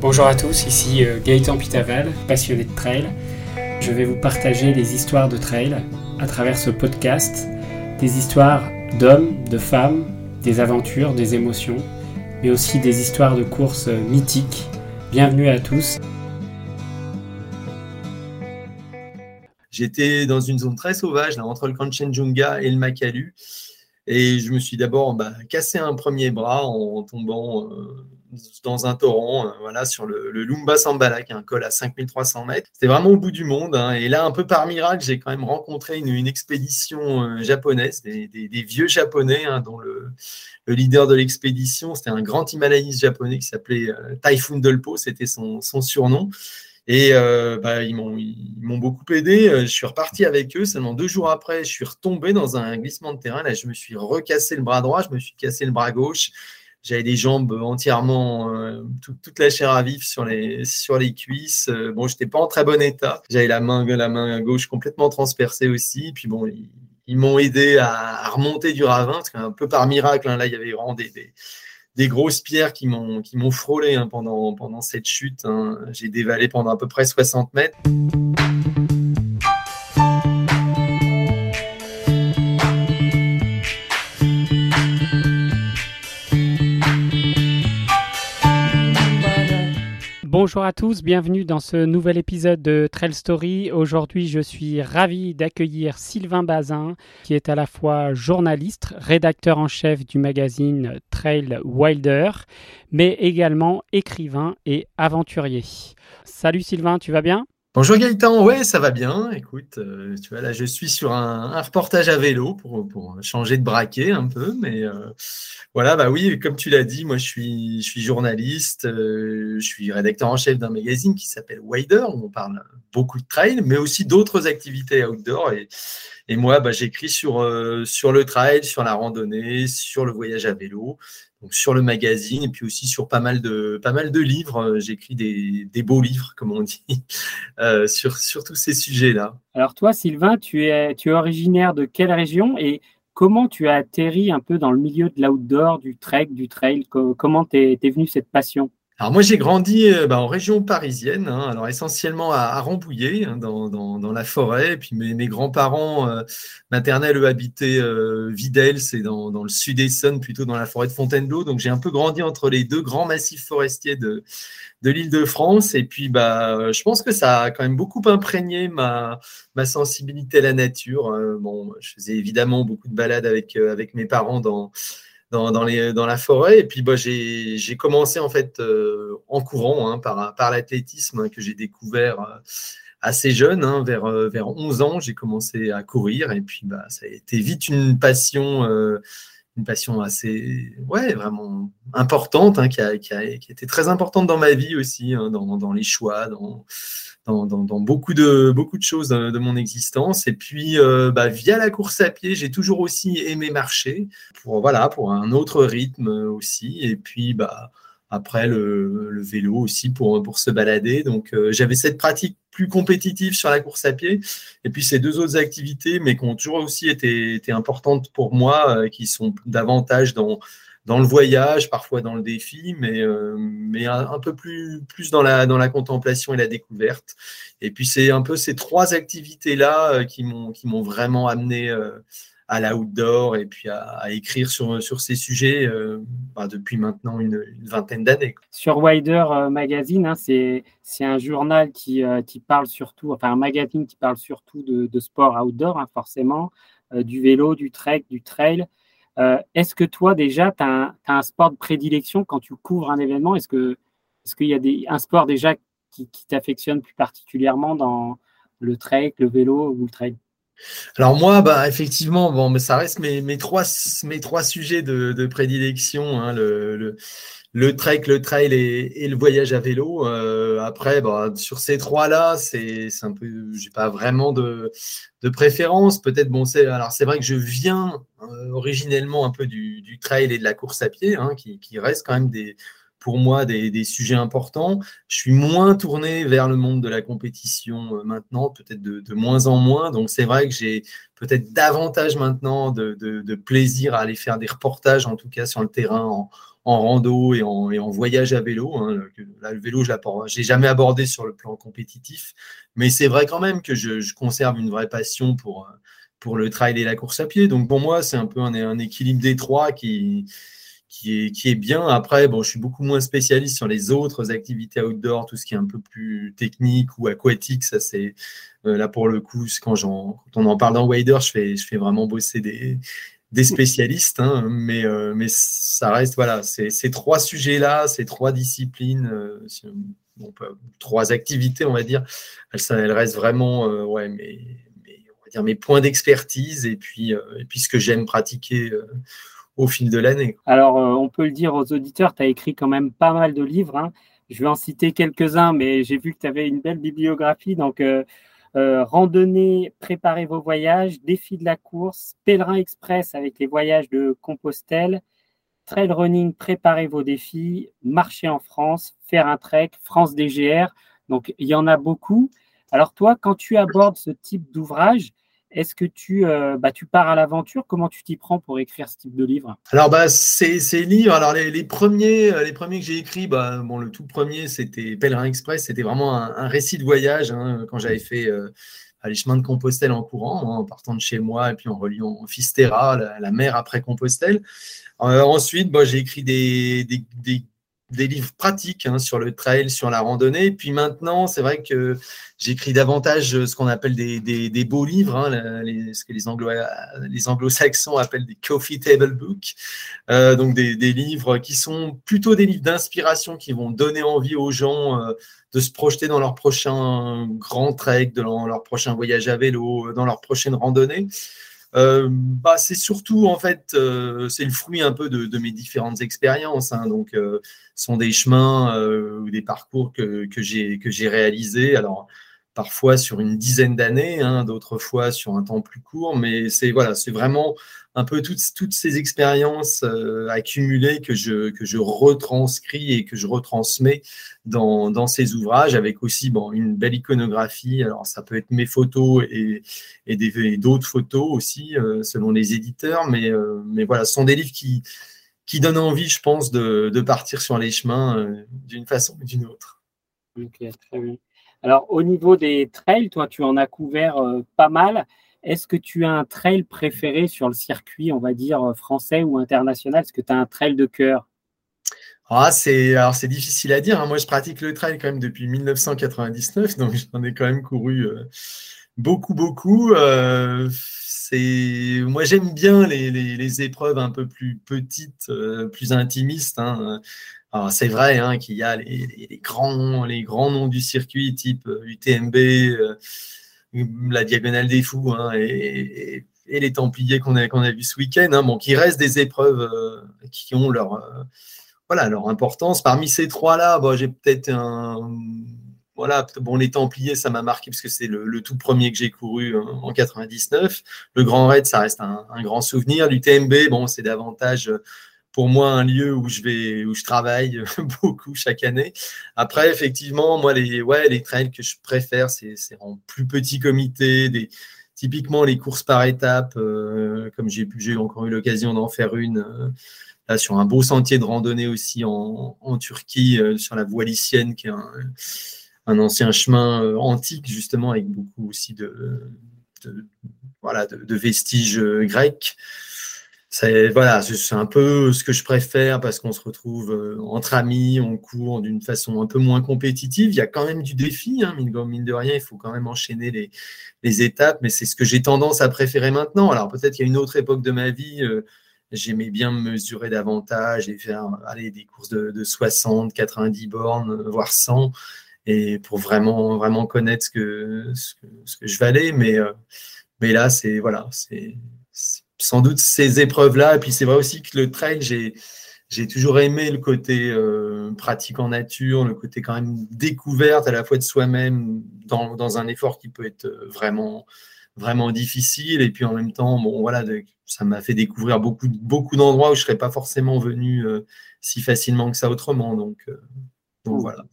Bonjour à tous, ici euh, Gaëtan Pitaval, passionné de trail. Je vais vous partager des histoires de trail à travers ce podcast, des histoires d'hommes, de femmes, des aventures, des émotions, mais aussi des histoires de courses euh, mythiques. Bienvenue à tous. J'étais dans une zone très sauvage, là, entre le Kanchenjunga et le Makalu. Et je me suis d'abord bah, cassé un premier bras en tombant euh, dans un torrent, euh, voilà, sur le, Lumba Sambala, qui est un col à 5300 mètres. C'était vraiment au bout du monde. Hein. Et là, un peu par miracle, j'ai quand même rencontré une, expédition euh, japonaise, des, vieux japonais, hein, dont le, leader de l'expédition, c'était un grand Himalayiste japonais qui s'appelait euh, Typhoon Dolpo, c'était son, surnom. Et bah, ils m'ont beaucoup aidé. Je suis reparti avec eux. Seulement deux jours après, je suis retombé dans un glissement de terrain. Là, je me suis recassé le bras droit, je me suis cassé le bras gauche. J'avais des jambes entièrement, euh, toute la chair à vif sur les, sur les cuisses. Euh, bon, je n'étais pas en très bon état. J'avais la main, la main gauche complètement transpercée aussi. Puis bon, ils, m'ont aidé à, remonter du ravin, parce qu'un peu par miracle, hein, là, il y avait vraiment des, des, grosses pierres qui m'ont frôlé hein, pendant, pendant cette chute. Hein. J'ai dévalé pendant à peu près 60 mètres. Bonjour à tous, bienvenue dans ce nouvel épisode de Trail Story. Aujourd'hui, je suis ravi d'accueillir Sylvain Bazin, qui est à la fois journaliste, rédacteur en chef du magazine Trail Wilder, mais également écrivain et aventurier. Salut Sylvain, tu vas bien? Bonjour Gaëtan, ouais, ça va bien. Écoute, euh, tu vois, là, je suis sur un, reportage à vélo pour, changer de braquet un peu, mais euh, voilà, bah oui, comme tu l'as dit, moi, je suis, journaliste, euh, je suis rédacteur en chef d'un magazine qui s'appelle Wider, où on parle beaucoup de trail, mais aussi d'autres activités outdoor. Et, moi, bah, j'écris sur le trail, sur la randonnée, sur le voyage à vélo sur le magazine et puis aussi sur pas mal de, livres. Euh, j'écris des, des, beaux livres, comme on dit, euh, sur, sur tous ces sujets-là. Alors toi, Sylvain, tu es, tu es originaire de quelle région et comment tu as atterri un peu dans le milieu de l'outdoor, du trek, du trail? Comment t'es es venu cette passion? Alors moi j'ai grandi euh, bah, en région parisienne, hein, alors essentiellement à, Rambouillet, hein, dans, la forêt. Puis mes, grands-parents euh, maternels eux, habitaient euh, Videl, c'est dans, le sud Essonne, plutôt dans la forêt de Fontainebleau. Donc j'ai un peu grandi entre les deux grands massifs forestiers de, de l'île de France. Et puis bah je pense que ça a quand même beaucoup imprégné ma, sensibilité à la nature. bon, je faisais évidemment beaucoup de balades avec mes parents dans dans, les, dans la forêt. Et puis, bah, j'ai commencé en fait euh, en courant hein, par, par l'athlétisme que j'ai découvert euh, assez jeune, hein, vers, euh, vers 11 ans. J'ai commencé à courir et puis bah, ça a été vite une passion. une passion assez, ouais, vraiment importante, hein, qui, a, qui, a, qui, a, été très importante dans ma vie aussi, hein, dans, dans, les choix, dans, dans, beaucoup, de, beaucoup de choses de, mon existence. Et puis, euh, bah, via la course à pied, j'ai toujours aussi aimé marcher pour, voilà, pour un autre rythme aussi. Et puis, bah, après, le, vélo aussi pour, pour se balader. Donc, euh, j'avais cette pratique plus compétitive sur la course à pied. Et puis, ces deux autres activités, mais qui ont toujours aussi été, importantes pour moi, euh, qui sont davantage dans dans le voyage, parfois dans le défi, mais, euh, mais un, peu plus, plus dans, la, dans la contemplation et la découverte. Et puis c'est un peu ces trois activités-là euh, qui m'ont vraiment amené euh, à l'outdoor et puis à, écrire sur, sur ces sujets bah, depuis maintenant une, vingtaine d'années. Sur Wider Magazine, hein, c'est un journal qui, qui, parle surtout, enfin un magazine qui parle surtout de, de sport outdoor, hein, forcément, du vélo, du trek, du trail. Euh, est-ce que toi, déjà, tu as, un sport de prédilection quand tu couvres un événement? Est-ce qu'il y a des, un sport déjà qui, t'affectionne plus particulièrement dans le trek, le vélo ou le trail alors moi, bah, effectivement, bon, mais ça reste mes, trois, sujets de, prédilection. Hein, trek, le trail et, le voyage à vélo. Euh, après, bah, sur ces trois-là, c'est un peu, j'ai pas vraiment de, de préférence. Peut-être, bon, c'est alors c'est vrai que je viens euh, originellement un peu du, trail et de la course à pied, hein, qui, qui reste quand même des, pour moi des, sujets importants. Je suis moins tourné vers le monde de la compétition euh, maintenant, peut-être de, moins en moins. Donc c'est vrai que j'ai peut-être davantage maintenant de, plaisir à aller faire des reportages, en tout cas sur le terrain, rando et en, voyage à vélo. Hein. Là, le vélo, je n'ai jamais abordé sur le plan compétitif, mais c'est vrai quand même que je, conserve une vraie passion pour, pour le trail et la course à pied. Donc pour moi, c'est un peu un, équilibre des trois qui qui est, qui est bien. Après, bon, je suis beaucoup moins spécialiste sur les autres activités outdoor, tout ce qui est un peu plus technique ou aquatique. Ça, c'est euh, là pour le coup, quand, quand, on en parle dans Wader, je fais, je fais vraiment bosser des, des spécialistes, hein, mais, euh, mais ça reste, voilà, ces trois sujets-là, ces trois disciplines, euh, trois activités, on va dire, elles, elles restent vraiment, ouais, mais, on va dire mes points d'expertise et puis, puis ce que j'aime pratiquer au fil de l'année. Alors, euh, on peut le dire aux auditeurs, tu as écrit quand même pas mal de livres. Hein. Je vais en citer quelques-uns, mais j'ai vu que tu avais une belle bibliographie. Donc, euh, randonnée, préparez vos voyages, défi de la course, pèlerin express avec les voyages de Compostelle, trail running, préparez vos défis, marcher en France, faire un trek, France DGR. Donc, il y en a beaucoup. Alors, toi, quand tu abordes ce type d'ouvrage, est-ce que tu, euh, bah, tu pars à l'aventure? Comment tu t'y prends pour écrire ce type de livre? Alors, bah, ces, livres, alors les, premiers, euh, les premiers que j'ai écrits, bah, bon, le tout premier, c'était Pèlerin Express. C'était vraiment un, récit de voyage hein, quand j'avais fait euh, les chemins de Compostelle en courant, hein, en partant de chez moi et puis en reliant Fisterra, la, mer après Compostelle. ensuite, bah, j'ai écrit des livres pratiques hein, sur le trail, sur la randonnée. Puis maintenant, c'est vrai que j'écris davantage ce qu'on appelle des, des, beaux livres, hein, les, ce que les, Anglo, les anglo-saxons appellent des coffee table books. Euh, donc des, des, livres qui sont plutôt des livres d'inspiration qui vont donner envie aux gens euh, de se projeter dans leur prochain grand trek, dans leur prochain voyage à vélo, dans leur prochaine randonnée. Euh, bah, c'est surtout en fait, euh, c'est le fruit un peu de, mes différentes expériences. Hein. donc, euh, sont des chemins ou des parcours que, que j'ai réalisés. Alors, parfois sur une dizaine d'années, hein, d'autres fois sur un temps plus court, mais c'est voilà, c'est vraiment un peu toutes, toutes ces expériences euh, accumulées que je, que je retranscris et que je retransmets dans, dans ces ouvrages, avec aussi bon, une belle iconographie. Alors ça peut être mes photos et, et d'autres photos aussi, euh, selon les éditeurs, mais, euh, mais voilà, ce sont des livres qui, qui donnent envie, je pense, de, de partir sur les chemins d'une façon ou d'une autre. Ok, très bien. Alors, au niveau des trails, toi, tu en as couvert pas mal. Est-ce que tu as un trail préféré sur le circuit, on va dire, euh, français ou international? Est-ce que tu as un trail de cœur? Ah, c'est alors c'est difficile à dire. Hein. Moi, je pratique le trail quand même depuis 1999, donc j'en ai quand même couru euh, beaucoup, beaucoup. c'est moi, j'aime bien les, épreuves un peu plus petites, plus intimistes. Hein. Alors, c'est vrai hein, qu'il y a les, grands, les grands noms du circuit, type UTMB, euh, euh, la Diagonale des Fous hein, et, les Templiers qu'on a, qu'on a vus ce week-end, hein, bon, qui restent des épreuves euh, qui ont leur, voilà, leur importance. Parmi ces trois-là, j'ai peut-être un. Voilà, bon, les Templiers, ça m'a marqué parce que c'est le, tout premier que j'ai couru en 99. Le Grand Raid, ça reste un, un grand souvenir. L'UTMB, bon, c'est davantage pour moi un lieu où je vais où je travaille beaucoup chaque année. Après effectivement moi les ouais les trails que je préfère c'est en plus petit comité typiquement les courses par étapes euh, comme j'ai encore eu l'occasion d'en faire une euh, là sur un beau sentier de randonnée aussi en, Turquie euh, sur la voie lycienne qui est un, ancien chemin antique justement avec beaucoup aussi de, voilà de vestiges grecs c'est voilà, c'est un peu ce que je préfère parce qu'on se retrouve euh, entre amis, on court d'une façon un peu moins compétitive. Il y a quand même du défi, hein, mine de rien, il faut quand même enchaîner les, les étapes, mais c'est ce que j'ai tendance à préférer maintenant. Alors peut-être qu'il y a une autre époque de ma vie, euh, j'aimais bien me mesurer davantage et faire aller des courses de, de 60, 90 bornes, voire 100, et pour vraiment vraiment connaître ce que ce que, je valais. Mais euh, mais là, c'est voilà, c'est sans doute ces épreuves-là. Et puis c'est vrai aussi que le trail, j'ai, j'ai toujours aimé le côté euh, pratique en nature, le côté quand même découverte à la fois de soi-même dans, dans, un effort qui peut être vraiment, vraiment difficile. Et puis en même temps, bon, voilà, ça m'a fait découvrir beaucoup, beaucoup d'endroits où je ne serais pas forcément venu si facilement que ça autrement. Donc, donc voilà.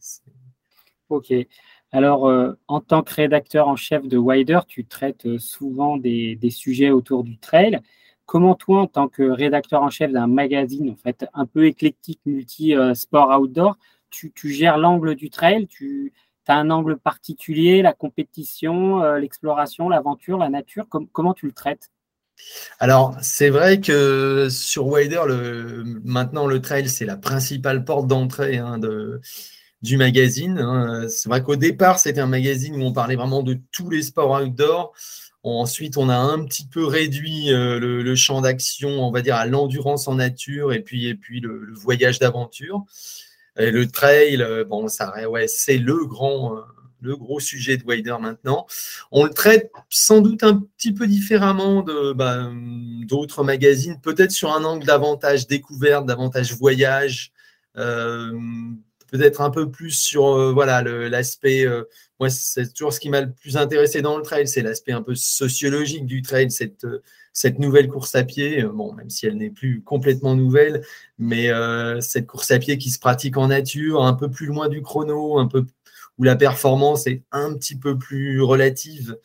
Ok. Alors, en tant que rédacteur en chef de Wider, tu traites souvent des, sujets autour du trail. Comment toi, en tant que rédacteur en chef d'un magazine, en fait, un peu éclectique, multi-sport outdoor, tu, gères l'angle du trail? Tu as un angle particulier, la compétition, l'exploration, l'aventure, la nature? Comment tu le traites? Alors, c'est vrai que sur Wider, maintenant le trail, c'est la principale porte d'entrée hein, du magazine. Hein. C'est vrai qu'au départ, c'était un magazine où on parlait vraiment de tous les sports outdoor. Ensuite, on a un petit peu réduit euh, le, champ d'action, on va dire, à l'endurance en nature et puis, et puis le, voyage d'aventure. Et le trail, euh, bon, ça, ouais, c'est le grand, euh, le gros sujet de Wider maintenant. On le traite sans doute un petit peu différemment de bah, d'autres magazines, peut-être sur un angle davantage découverte, davantage voyage, peut-être un peu plus sur euh, voilà l'aspect. Euh, moi, c'est toujours ce qui m'a le plus intéressé dans le trail, c'est l'aspect un peu sociologique du trail, cette cette nouvelle course à pied, bon, même si elle n'est plus complètement nouvelle, mais cette course à pied qui se pratique en nature, un peu plus loin du chrono, un peu où la performance est un petit peu plus relative,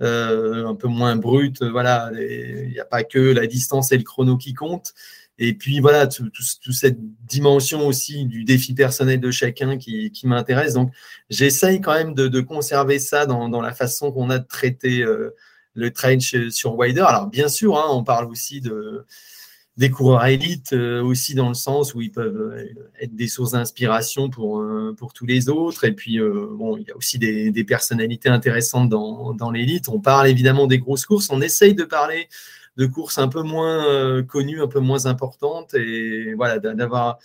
euh, un peu moins brute. Voilà, il n'y a pas que la distance et le chrono qui comptent. Et puis voilà, toute cette dimension aussi du défi personnel de chacun qui, m'intéresse. Donc j'essaye quand même de, conserver ça dans, la façon qu'on a de traiter euh, le trail sur Wider. Alors bien sûr, hein, on parle aussi de, des coureurs élites euh, aussi dans le sens où ils peuvent euh, être des sources d'inspiration pour, pour tous les autres. Et puis, bon, il y a aussi des, des personnalités intéressantes dans, dans l'élite. On parle évidemment des grosses courses. On essaye de parler de courses un peu moins connues, un peu moins importantes et voilà, d'avoir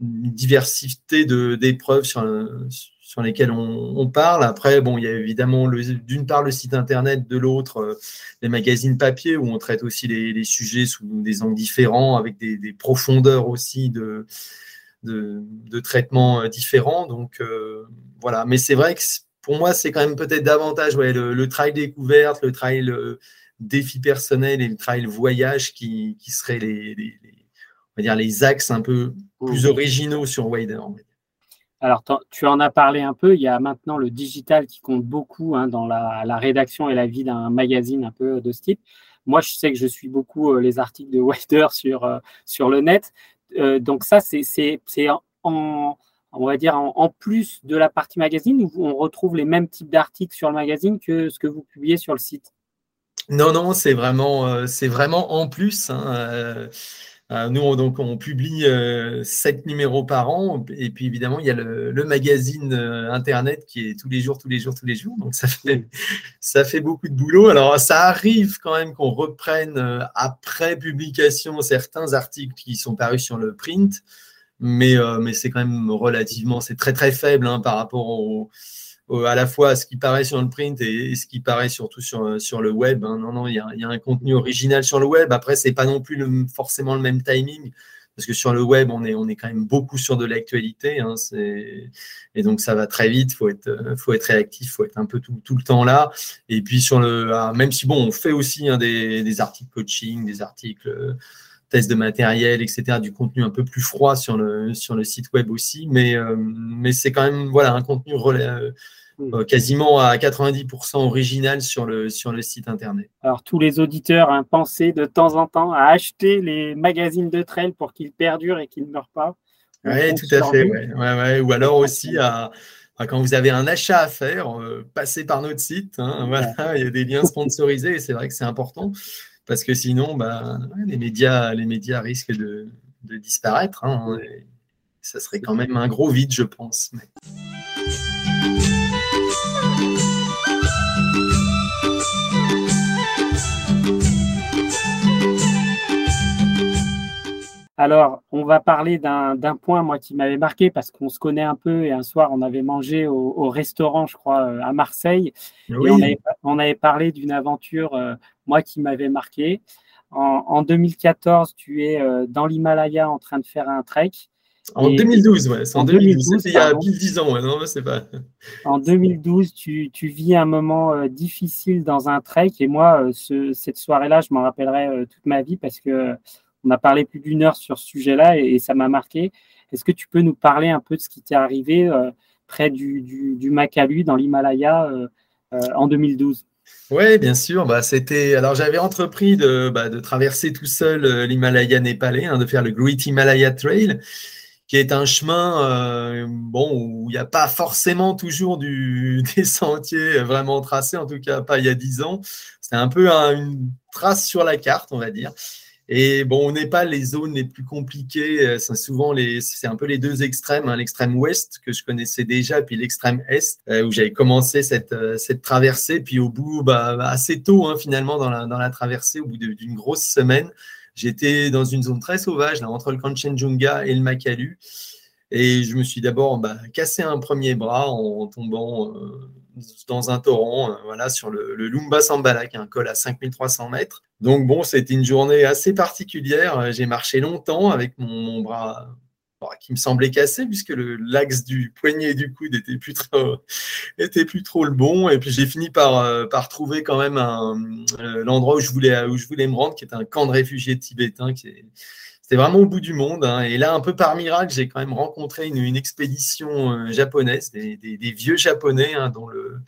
une diversité d'épreuves sur, sur lesquels on, parle. Après, bon, il y a évidemment d'une part le site internet, de l'autre euh, les magazines papier où on traite aussi les, sujets sous des angles différents, avec des, profondeurs aussi de, de, traitements euh, différents. Donc euh, voilà, mais c'est vrai que pour moi, c'est quand même peut-être davantage ouais, le, trail découverte, le trail défi personnel et le trail voyage qui, qui seraient les, on va dire les axes un peu plus mmh. originaux sur Wider. Alors, tu en as parlé un peu. Il y a maintenant le digital qui compte beaucoup hein, dans la, rédaction et la vie d'un magazine un peu de ce type. Moi, je sais que je suis beaucoup euh, les articles de Wider sur, euh, sur le net. Euh, donc, ça, c'est en, on va dire en, plus de la partie magazine où on retrouve les mêmes types d'articles sur le magazine que ce que vous publiez sur le site? Non, non, c'est vraiment, c'est vraiment en plus. Hein, euh, nous, on, donc, on publie euh, sept numéros par an. Et puis, évidemment, il y a le, magazine euh, Internet qui est tous les jours, tous les jours, tous les jours. Donc, ça fait, ça fait beaucoup de boulot. Alors, ça arrive quand même qu'on reprenne après publication certains articles qui sont parus sur le print. Mais, mais c'est quand même relativement, c'est très, très faible hein, par rapport au à la fois ce qui paraît sur le print et, ce qui paraît surtout sur, sur le web. Hein. Non, non, il y, a, y, a, un contenu original sur le web. Après, c'est pas non plus le, forcément le même timing. Parce que sur le web, on est, on est quand même beaucoup sur de l'actualité. Hein, et donc, ça va très vite. Il faut être, faut être réactif, il faut être un peu tout, tout, le temps là. Et puis, sur le, ah, même si, bon, on fait aussi hein, des, des, articles coaching, des articles euh, tests de matériel, etc., du contenu un peu plus froid sur le, sur le site web aussi. Mais, euh, mais c'est quand même voilà, un contenu relais, euh, quasiment à 90% original sur le, sur le site internet. Alors, tous les auditeurs, hein, pensez de temps en temps à acheter les magazines de trail pour qu'ils perdurent et qu'ils ne meurent pas. Oui, tout à fait. Ouais. Ouais, Ou alors aussi à, quand vous avez un achat à faire, euh, passez par notre site. Hein, voilà, il y a des liens sponsorisés et c'est vrai que c'est important parce que sinon, bah, les, médias, risquent de, de disparaître. Hein, ça serait quand même un gros vide, je pense. Alors, on va parler d'un point, moi, qui m'avait marqué parce qu'on se connaît un peu et un soir, on avait mangé au, restaurant, je crois, euh, à Marseille. Et on avait, parlé d'une aventure, euh, moi, qui m'avait marqué. En, 2014, tu es euh, dans l'Himalaya en train de faire un trek En 2012, ouais. C'est en, 2012. il y a pile 10 ans, ouais. Non, c'est pas. En 2012, tu, tu, vis un moment euh, difficile dans un trek. Et moi, ce, cette soirée-là, je m'en rappellerai toute ma vie parce que on a parlé plus d'une heure sur ce sujet-là et, ça m'a marqué. Est-ce que tu peux nous parler un peu de ce qui t'est arrivé près du, du, Makalu, dans l'Himalaya, en 2012 oui, bien sûr. Bah, c'était. Alors, j'avais entrepris de, bah, traverser tout seul l'Himalaya népalais, hein, de faire le Great Himalaya Trail qui est un chemin euh, bon, où il n'y a pas forcément toujours des sentiers vraiment tracés, en tout cas pas il y a dix ans. C'est un peu une trace sur la carte, on va dire. Et bon, on n'est pas les zones les plus compliquées. Euh, c'est souvent les, c'est un peu les deux extrêmes, hein, l'extrême ouest que je connaissais déjà, puis l'extrême est euh, où j'avais commencé cette, cette traversée. Puis au bout, bah, assez tôt hein, finalement dans la, dans la traversée, au bout d'une grosse semaine, J'étais dans une zone très sauvage, là, entre le Kanchenjunga et le Makalu. Et je me suis d'abord bah, cassé un premier bras en tombant euh, dans un torrent, euh, voilà, sur le, Lumba Sambala, qui est un col à 5300 mètres. Donc bon, c'était une journée assez particulière. J'ai marché longtemps avec mon bras qui me semblait cassé puisque l'axe du poignet et du coude était plus trop, était le bon. Et puis j'ai fini par, euh, trouver quand même euh, l'endroit où je voulais où je voulais me rendre, qui est un camp de réfugiés tibétains qui c'était vraiment au bout du monde. Hein. Et là, un peu par miracle, j'ai quand même rencontré une, expédition euh, japonaise, des, vieux japonais, hein, dont le,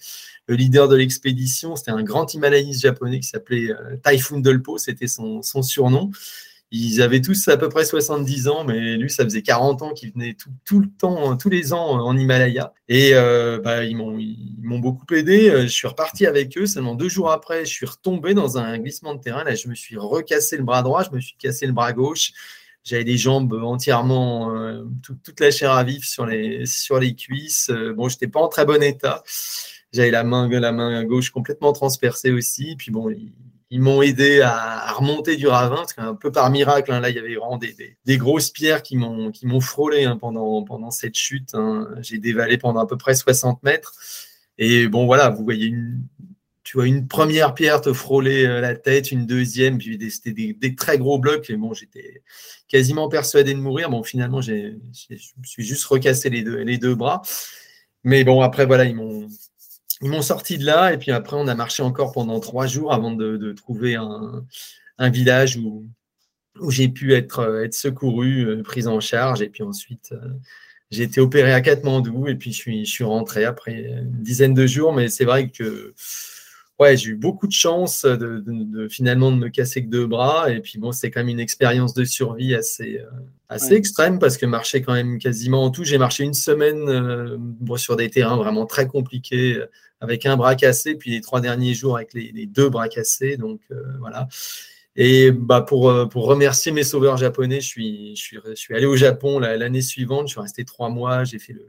leader de l'expédition, c'était un grand himalayiste japonais qui s'appelait Typhoon Dolpo, c'était son, surnom. Ils avaient tous à peu près 70 ans, mais lui, ça faisait 40 ans qu'il venait tout, le temps, tous les ans en Himalaya. Et euh, bah, ils m'ont beaucoup aidé. Je suis reparti avec eux. Seulement deux jours après, je suis retombé dans un glissement de terrain. Là, je me suis recassé le bras droit, je me suis cassé le bras gauche. J'avais les jambes entièrement, euh, toute la chair à vif sur les, sur les cuisses. Euh, bon, je n'étais pas en très bon état. J'avais la main, gauche complètement transpercée aussi. Puis bon, m'ont aidé à, remonter du ravin, parce qu'un peu par miracle, hein, là, il y avait vraiment des, grosses pierres qui m'ont frôlé hein, pendant cette chute. Hein. J'ai dévalé pendant à peu près 60 mètres. Et bon, voilà, vous voyez tu vois une première pierre te frôler euh, la tête, une deuxième, puis c'était des, des, très gros blocs. Et bon, j'étais quasiment persuadé de mourir. Bon, finalement, j'ai, je me suis juste recassé les deux bras. Mais bon, après, voilà, ils m'ont ils m'ont sorti de là et puis après on a marché encore pendant trois jours avant de, trouver un, village où, j'ai pu être, euh, secouru, euh, prise en charge. Et puis ensuite euh, j'ai été opéré à Katmandou et puis je suis, je suis rentré après une dizaine de jours. Mais c'est vrai que ouais, j'ai eu beaucoup de chance de, finalement de me casser que deux bras. Et puis bon, c'est quand même une expérience de survie assez, euh, assez extrême parce que marcher quand même quasiment en tout. J'ai marché une semaine euh, sur des terrains vraiment très compliqués euh, avec un bras cassé, puis les trois derniers jours avec les, deux bras cassés. Donc voilà. Et bah pour, pour remercier mes sauveurs japonais, je suis, je suis, je suis allé au Japon l'année suivante. Je suis resté trois mois. J'ai fait le,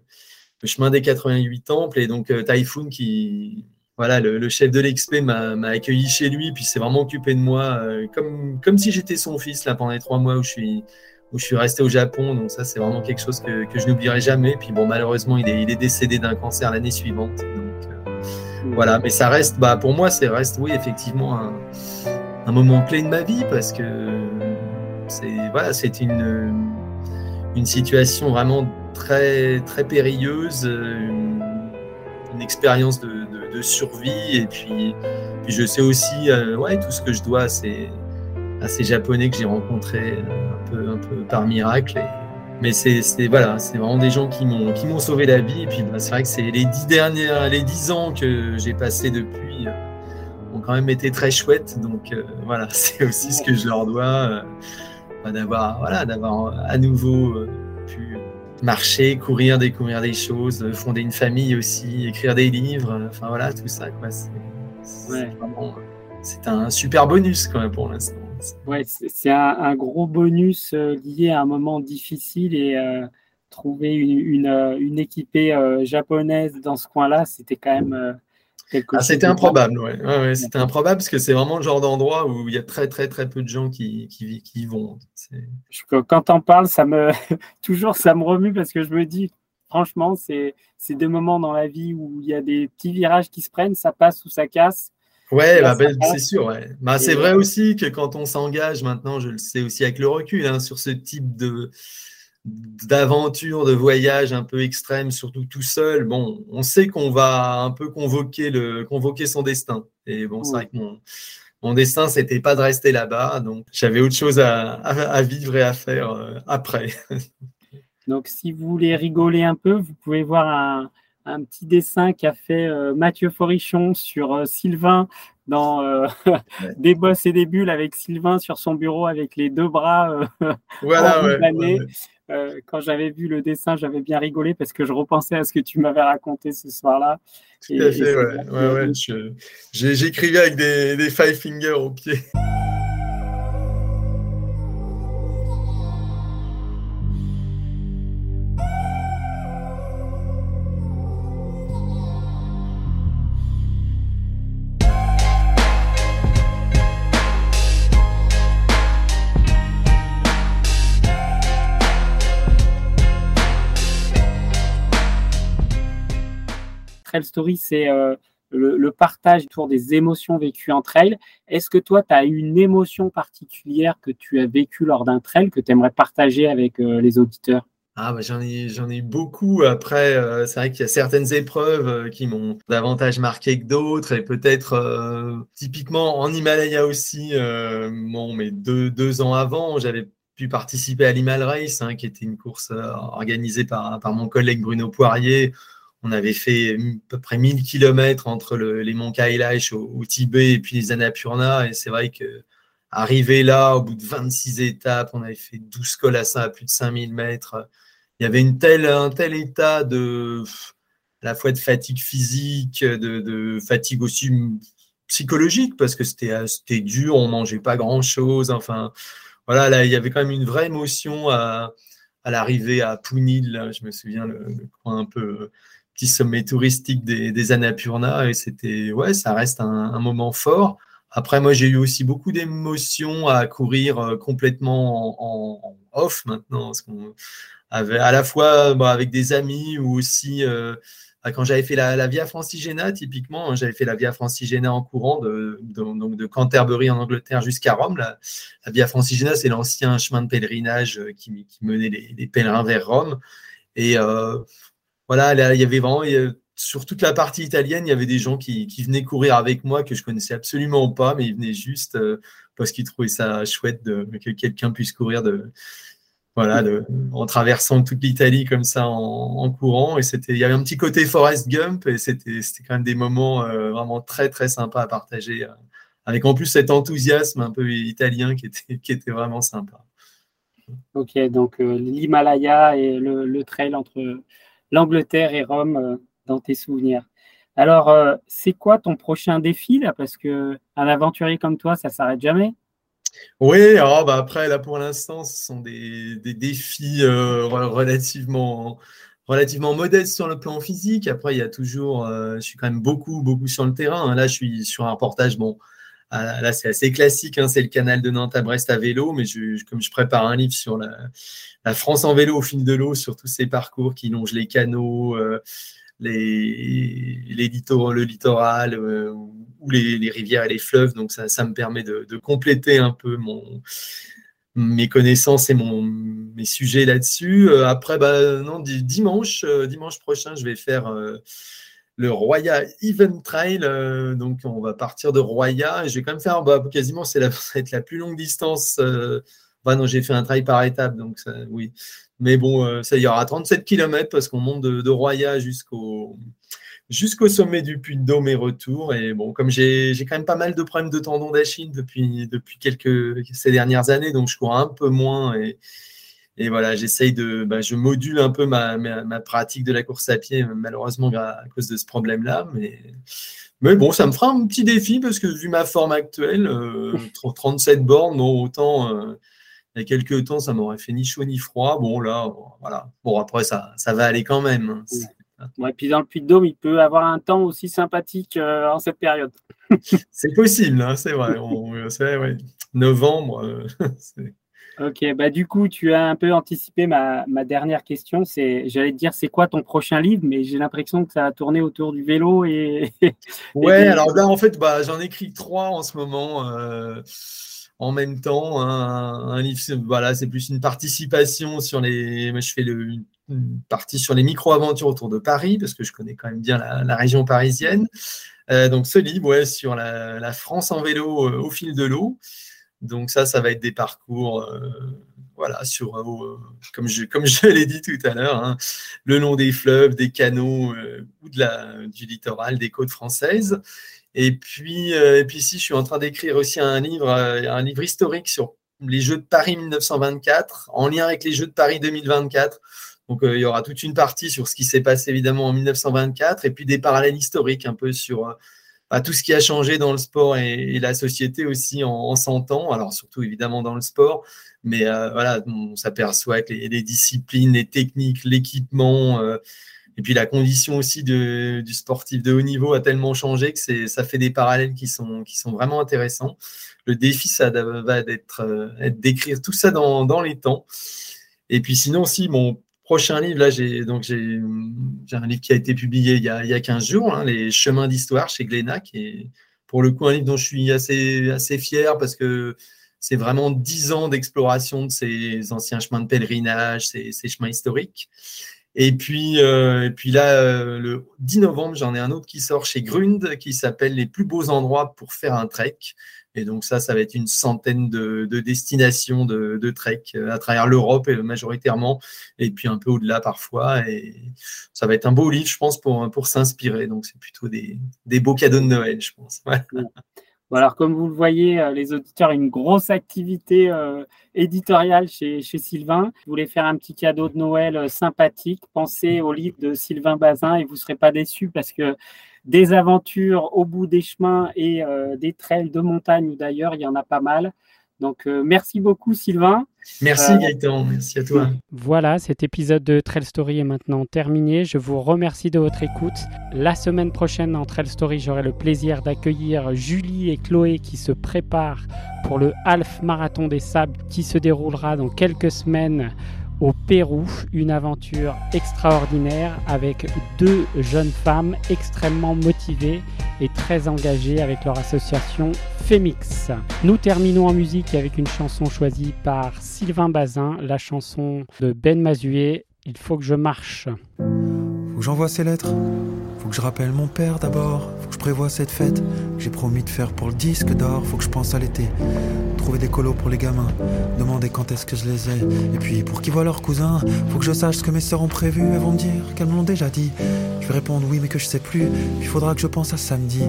le, chemin des 88 temples et donc Typhoon qui voilà, le, chef de l'XP m'a accueilli chez lui, puis s'est vraiment occupé de moi, euh, comme, comme si j'étais son fils là pendant les trois mois où je suis, où je suis resté au Japon. Donc ça, c'est vraiment quelque chose que, que je n'oublierai jamais. Puis bon, malheureusement, il est, il est décédé d'un cancer l'année suivante. Donc euh, voilà, mais ça reste, bah, pour moi, c'est reste, oui, effectivement, un, un, moment clé de ma vie parce que c'est voilà, une, une situation vraiment très, très périlleuse, une, une expérience de survie. Et puis, je sais aussi euh, tout ce que je dois à ces, à ces Japonais que j'ai rencontrés euh, un peu, un peu par miracle. mais c'est voilà, c'est vraiment des gens qui m'ont qui m'ont sauvé la vie. Et puis bah, c'est vrai que c'est les dix dernières, les dix ans que j'ai passé depuis euh, ont quand même été très chouettes. Donc voilà, c'est aussi ce que je leur dois bah, d'avoir voilà d'avoir à nouveau pu marcher, courir, découvrir des choses, fonder une famille aussi, écrire des livres, enfin voilà, tout ça. C'est un super bonus quand même pour l'instant. Ouais, c'est un, gros bonus euh, lié à un moment difficile et euh, trouver une, une, euh, une équipée japonaise dans ce coin-là, c'était quand même ah, c'était improbable, ouais. c'était improbable parce que c'est vraiment le genre d'endroit où il y a très très très peu de gens qui, qui, qui y vont. Quand t'en parles, ça me toujours ça me remue parce que je me dis franchement, c'est des moments dans la vie où il y a des petits virages qui se prennent, ça passe ou ça casse. Ouais, bah, ben, c'est sûr. Ouais. Bah, c'est vrai aussi que quand on s'engage maintenant, je le sais aussi avec le recul, hein, sur ce type de, d'aventure, de voyage un peu extrême, surtout tout seul, bon, on sait qu'on va un peu convoquer, le, convoquer son destin. Et bon, c'est vrai que mon, mon destin, c'était pas de rester là-bas, donc j'avais autre chose à, à, vivre et à faire euh, après. donc, si vous voulez rigoler un peu, vous pouvez voir un, un petit dessin qu'a fait euh, Mathieu Forichon sur euh, Sylvain dans Des bosses et des bulles avec Sylvain sur son bureau avec les deux bras. voilà, euh, quand j'avais vu le dessin, j'avais bien rigolé parce que je repensais à ce que tu m'avais raconté ce soir-là. Tout à fait, ouais. J'écrivais avec des, des five fingers au pied. Trail Story, c'est euh, le, partage autour des émotions vécues en trail. Est-ce que toi, tu as une émotion particulière que tu as vécue lors d'un trail que tu aimerais partager avec euh, les auditeurs? Ah bah j'en ai j'en ai beaucoup. Après, euh, c'est vrai qu'il y a certaines épreuves qui m'ont davantage marqué que d'autres, et peut-être typiquement en Himalaya aussi. bon, mais deux, deux ans avant, j'avais pu participer à l'Himal Race, hein, qui était une course organisée par, par mon collègue Bruno Poirier, on avait fait à peu près 1000 km entre les monts Kailash au, Tibet et puis les Annapurna. Et c'est vrai que arrivé là, au bout de 26 étapes, on avait fait 12 colassins à plus de 5000 mètres. Il y avait une telle, un tel état de à la fois de fatigue physique, de, fatigue aussi psychologique, parce que c'était dur, on mangeait pas grand-chose. Enfin, voilà, là, il y avait quand même une vraie émotion à, l'arrivée à Punil. je me souviens, un peu sommet touristique des, Annapurna et c'était ouais ça reste un, moment fort après moi j'ai eu aussi beaucoup d'émotions à courir euh, complètement en, off maintenant parce qu'on avait à la fois avec des amis ou aussi euh, bah, quand j'avais fait la, Via Francigena, typiquement, hein, j'avais fait la Via Francigena en courant de, donc de Canterbury en Angleterre jusqu'à Rome. La, Via Francigena, c'est l'ancien chemin de pèlerinage euh, qui, menait les, pèlerins vers Rome. Et voilà, il y avait vraiment, sur toute la partie italienne, il y avait des gens qui, venaient courir avec moi que je connaissais absolument pas, mais ils venaient juste euh, parce qu'ils trouvaient ça chouette de, que quelqu'un puisse courir de, voilà, en traversant toute l'Italie comme ça en, courant. Et c'était, il y avait un petit côté Forest Gump et c'était, c'était quand même des moments euh, vraiment très très sympas à partager, euh, avec en plus cet enthousiasme un peu italien qui était, qui était vraiment sympa. Ok, donc l'Himalaya et le trail entre l'Angleterre et Rome euh, dans tes souvenirs. Alors, euh, c'est quoi ton prochain défi là? Parce que un aventurier comme toi, ça s'arrête jamais. Oui, alors bah après, là pour l'instant, ce sont des, défis euh, relativement, relativement modestes sur le plan physique. Après, il y a toujours, je suis quand même beaucoup, beaucoup sur le terrain. Là, je suis sur un reportage, bon, ah, là, c'est assez classique, hein, c'est le canal de Nantes à Brest à vélo, mais comme je prépare un livre sur la, France en vélo au fil de l'eau, sur tous ces parcours qui longent les canaux, euh, le littoral euh, ou les, rivières et les fleuves. Donc, ça, me permet de, compléter un peu mes connaissances et mes sujets là-dessus. Euh, après, bah, non, dimanche prochain, je vais faire le Roya Even Trail. Euh, donc, on va partir de Roya. Je vais quand même faire, bah, quasiment, c'est la, plus longue distance. Euh, j'ai fait un trail par étape, donc oui. Mais bon, euh, ça y aura 37 km parce qu'on monte de, Roya jusqu'au sommet du Puy de Dôme et retour. Et bon, comme j'ai quand même pas mal de problèmes de tendons d'Achille depuis, depuis quelques ces dernières années, donc je cours un peu moins et, et voilà, j'essaye de, bah, je module un peu ma, ma, pratique de la course à pied, malheureusement à cause de ce problème-là. Mais, mais bon, ça me fera un petit défi parce que vu ma forme actuelle, 37 euh, bornes, autant euh, il y a quelques temps, ça m'aurait fait ni chaud ni froid. Bon, là, voilà. Bon, après, ça, ça va aller quand même. Hein. Ouais, puis dans le Puy de Dôme, il peut avoir un temps aussi sympathique euh, en cette période. c'est possible, hein, c'est vrai. c'est vrai, Novembre, Ok, bah du coup, tu as un peu anticipé ma, dernière question. C'est, j'allais te dire, c'est quoi ton prochain livre, mais j'ai l'impression que ça a tourné autour du vélo et. ouais, alors là, en fait, bah, j'en écris trois en ce moment. Euh, en même temps. Un, livre, voilà, c'est plus une participation sur les. Moi, je fais le, une partie sur les micro-aventures autour de Paris, parce que je connais quand même bien la, région parisienne. Euh, donc, ce livre, ouais, sur la, France en vélo euh, au fil de l'eau. Donc, ça, ça va être des parcours. Euh, voilà, sur, comme je, comme je l'ai dit tout à l'heure, hein, le long des fleuves, des canaux ou du littoral, des côtes françaises. Et puis, et puis ici, je suis en train d'écrire aussi un livre, un livre historique sur les Jeux de Paris 1924, en lien avec les Jeux de Paris 2024. Donc, euh, il y aura toute une partie sur ce qui s'est passé évidemment en 1924 et puis des parallèles historiques un peu sur euh, bah, tout ce qui a changé dans le sport et, la société aussi en, en, 100 ans. Alors, surtout évidemment dans le sport, mais euh, voilà, on s'aperçoit que les, disciplines, les techniques, l'équipement et puis la condition aussi du sportif de haut niveau a tellement changé que ça fait des parallèles qui sont, qui sont vraiment intéressants. Le défi, ça va être, d'écrire tout ça dans, dans les temps. Et puis sinon aussi, mon prochain livre, là, j'ai donc j'ai un livre qui a été publié il y a, il y a 15 jours, hein, Les chemins d'histoire chez Glénac, et pour le coup un livre dont je suis assez, assez fier parce que c'est vraiment 10 ans d'exploration de ces anciens chemins de pèlerinage, ces, ces chemins historiques. Et puis, euh, et puis là, euh, le 10 novembre, j'en ai un autre qui sort chez Grund qui s'appelle Les plus beaux endroits pour faire un trek. Et donc ça, ça va être une centaine de, destinations de, trek euh, à travers l'Europe majoritairement, et puis un peu au-delà parfois. Et ça va être un beau livre, je pense, pour, pour s'inspirer. Donc c'est plutôt des, beaux cadeaux de Noël, je pense. alors, comme vous le voyez, euh, les auditeurs, une grosse activité euh, éditoriale chez, chez, Sylvain. Je voulais faire un petit cadeau de Noël sympathique. Pensez au livre de Sylvain Bazin et vous ne serez pas déçus parce que des aventures au bout des chemins et euh, des trails de montagne ou d'ailleurs, il y en a pas mal. Donc, euh, merci beaucoup, Sylvain. Merci, euh, Gaëtan. Merci à toi. Voilà, cet épisode de Trail Story est maintenant terminé. Je vous remercie de votre écoute. La semaine prochaine, en Trail Story, j'aurai le plaisir d'accueillir Julie et Chloé qui se préparent pour le Half Marathon des Sables qui se déroulera dans quelques semaines au Pérou, une aventure extraordinaire avec deux jeunes femmes extrêmement motivées et très engagées avec leur association Femix. Nous terminons en musique avec une chanson choisie par Sylvain Bazin, la chanson de Ben Mazué, Il faut que je marche. Faut que j'envoie ces lettres, faut que je rappelle mon père d'abord, faut que je prévoie cette fête j'ai promis de faire pour le disque d'or, faut que je pense à l'été trouver des colos pour les gamins, demander quand est-ce que je les ai. Et puis pour qu'ils voient leurs cousins, faut que je sache ce que mes sœurs ont prévu. Elles vont me dire qu'elles me l'ont déjà dit. Je vais répondre oui, mais que je sais plus. Il faudra que je pense à samedi.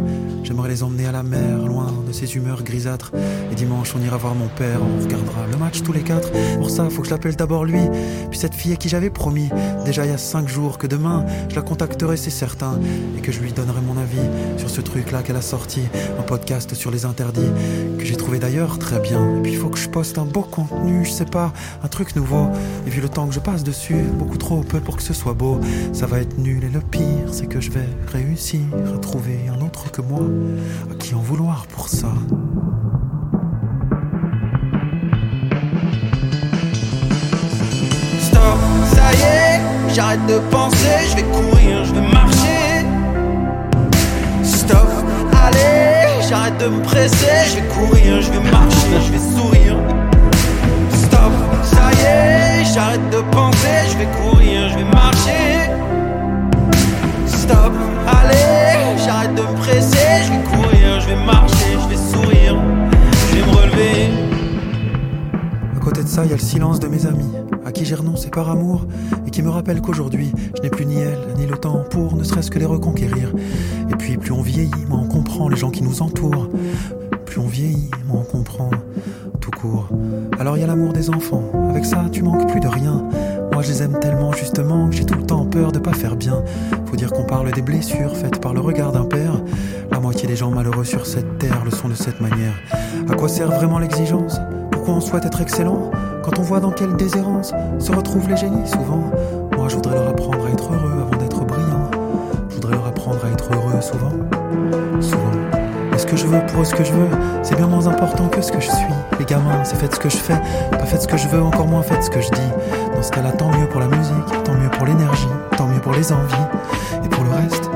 J'aimerais les emmener à la mer, loin de ces humeurs grisâtres. Et dimanche, on ira voir mon père, on regardera le match tous les quatre. Pour ça, faut que je l'appelle d'abord lui. Puis cette fille à qui j'avais promis, déjà il y a cinq jours, que demain, je la contacterai, c'est certain. Et que je lui donnerai mon avis sur ce truc-là qu'elle a sorti. Un podcast sur les interdits, que j'ai trouvé d'ailleurs très bien. Et puis il faut que je poste un beau contenu, je sais pas, un truc nouveau. Et vu le temps que je passe dessus, beaucoup trop peu pour que ce soit beau. Ça va être nul et le pire, c'est que je vais réussir à trouver un autre que moi. À qui en vouloir pour ça Stop, ça y est, j'arrête de penser, je vais courir, je vais marcher. Stop, de me presser, je vais courir, je vais marcher, je vais sourire. Stop, ça y est, j'arrête de penser, je vais courir, je vais marcher. Stop, allez, j'arrête de me presser, je vais courir, je vais marcher, je vais sourire, je vais me relever. À côté de ça, il y a le silence de mes amis à qui j'ai renoncé par amour et qui me rappelle qu'aujourd'hui, je n'ai plus ni elle ni le temps pour ne serait-ce que les reconquérir. Et puis, plus on vieillit, moins on comprend les gens qui nous entourent. Plus on vieillit, moins on comprend tout court. Alors il y a l'amour des enfants, avec ça tu manques plus de rien. Moi je les aime tellement justement que j'ai tout le temps peur de pas faire bien. Faut dire qu'on parle des blessures faites par le regard d'un père. La moitié des gens malheureux sur cette terre le sont de cette manière. À quoi sert vraiment l'exigence? Pourquoi on souhaite être excellent quand on voit dans quelle déshérence se retrouvent les génies souvent, moi je voudrais leur apprendre à être heureux avant d'être brillant. Je voudrais leur apprendre à être heureux souvent, souvent. Mais ce que je veux pour eux, ce que je veux, c'est bien moins important que ce que je suis. Les gamins, c'est fait ce que je fais, pas fait ce que je veux, encore moins fait ce que je dis. Dans ce cas-là, tant mieux pour la musique, tant mieux pour l'énergie, tant mieux pour les envies. Et pour le reste,